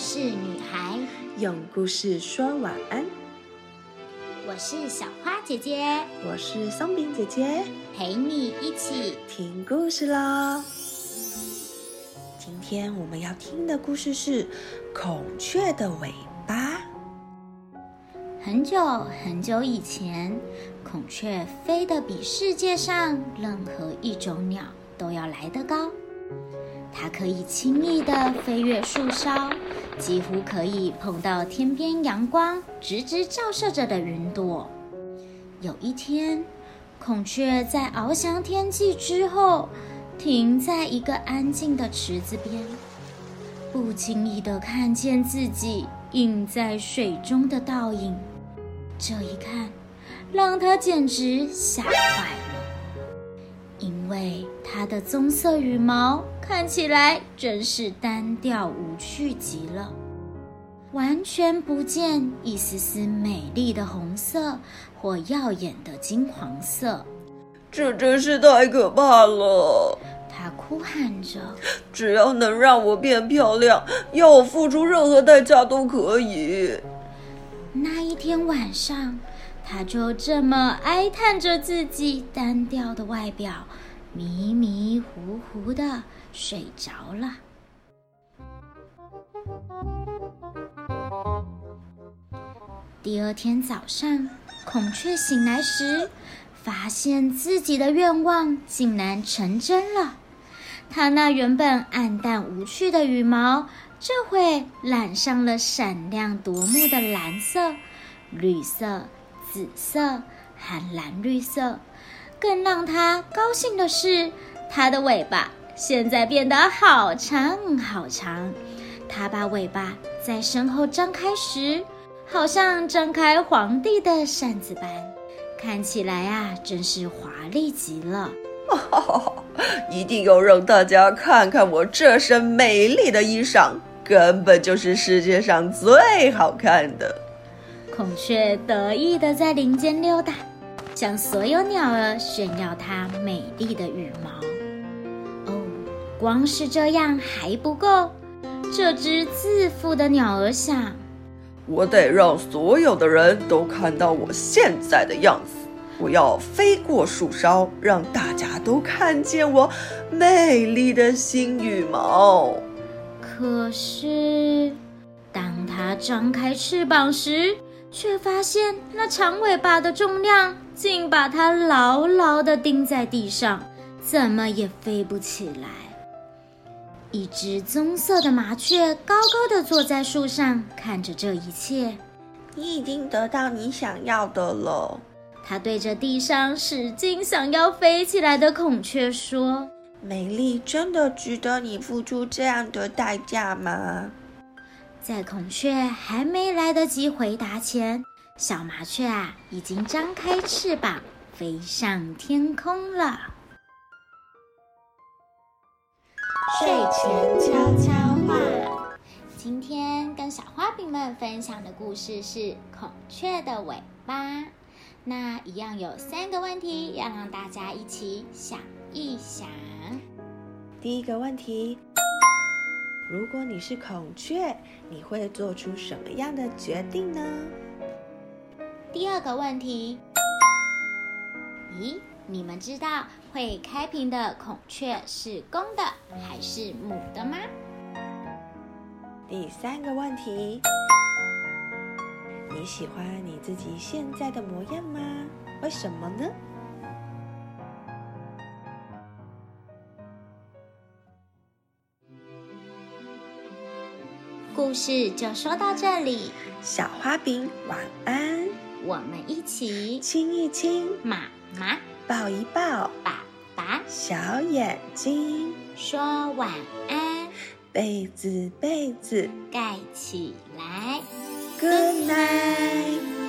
事女孩，用故事说晚安。我是小花姐姐，我是松饼姐姐，陪你一起听故事喽。今天我们要听的故事是《孔雀的尾巴》。很久很久以前，孔雀飞得比世界上任何一种鸟都要来得高。它可以轻易地飞越树梢，几乎可以碰到天边阳光直直照射着的云朵。有一天，孔雀在翱翔天际之后，停在一个安静的池子边，不经意地看见自己映在水中的倒影。这一看，让它简直吓坏了，因为它的棕色羽毛。看起来真是单调无趣极了，完全不见一丝丝美丽的红色或耀眼的金黄色。这真是太可怕了！他哭喊着：“只要能让我变漂亮，要我付出任何代价都可以。”那一天晚上，他就这么哀叹着自己单调的外表，迷迷糊糊的。睡着了。第二天早上，孔雀醒来时，发现自己的愿望竟然成真了。它那原本暗淡无趣的羽毛，这会染上了闪亮夺目的蓝色、绿色、紫色和蓝绿色。更让它高兴的是，它的尾巴。现在变得好长好长，它把尾巴在身后张开时，好像张开皇帝的扇子般，看起来啊，真是华丽极了。一定要让大家看看我这身美丽的衣裳，根本就是世界上最好看的。孔雀得意地在林间溜达，向所有鸟儿炫耀它美丽的羽毛。光是这样还不够，这只自负的鸟儿想：“我得让所有的人都看到我现在的样子。我要飞过树梢，让大家都看见我美丽的新羽毛。”可是，当它张开翅膀时，却发现那长尾巴的重量竟把它牢牢地钉在地上，怎么也飞不起来。一只棕色的麻雀高高的坐在树上，看着这一切。你已经得到你想要的了。它对着地上使劲想要飞起来的孔雀说：“美丽真的值得你付出这样的代价吗？”在孔雀还没来得及回答前，小麻雀啊，已经张开翅膀飞上天空了。睡前悄悄话，今天跟小花饼们分享的故事是孔雀的尾巴。那一样有三个问题，要让大家一起想一想。第一个问题：如果你是孔雀，你会做出什么样的决定呢？第二个问题：咦？你们知道会开屏的孔雀是公的还是母的吗？第三个问题，你喜欢你自己现在的模样吗？为什么呢？故事就说到这里，小花饼晚安，我们一起亲一亲妈妈。抱一抱，爸爸，小眼睛，说晚安，被子被子盖起来，Good night。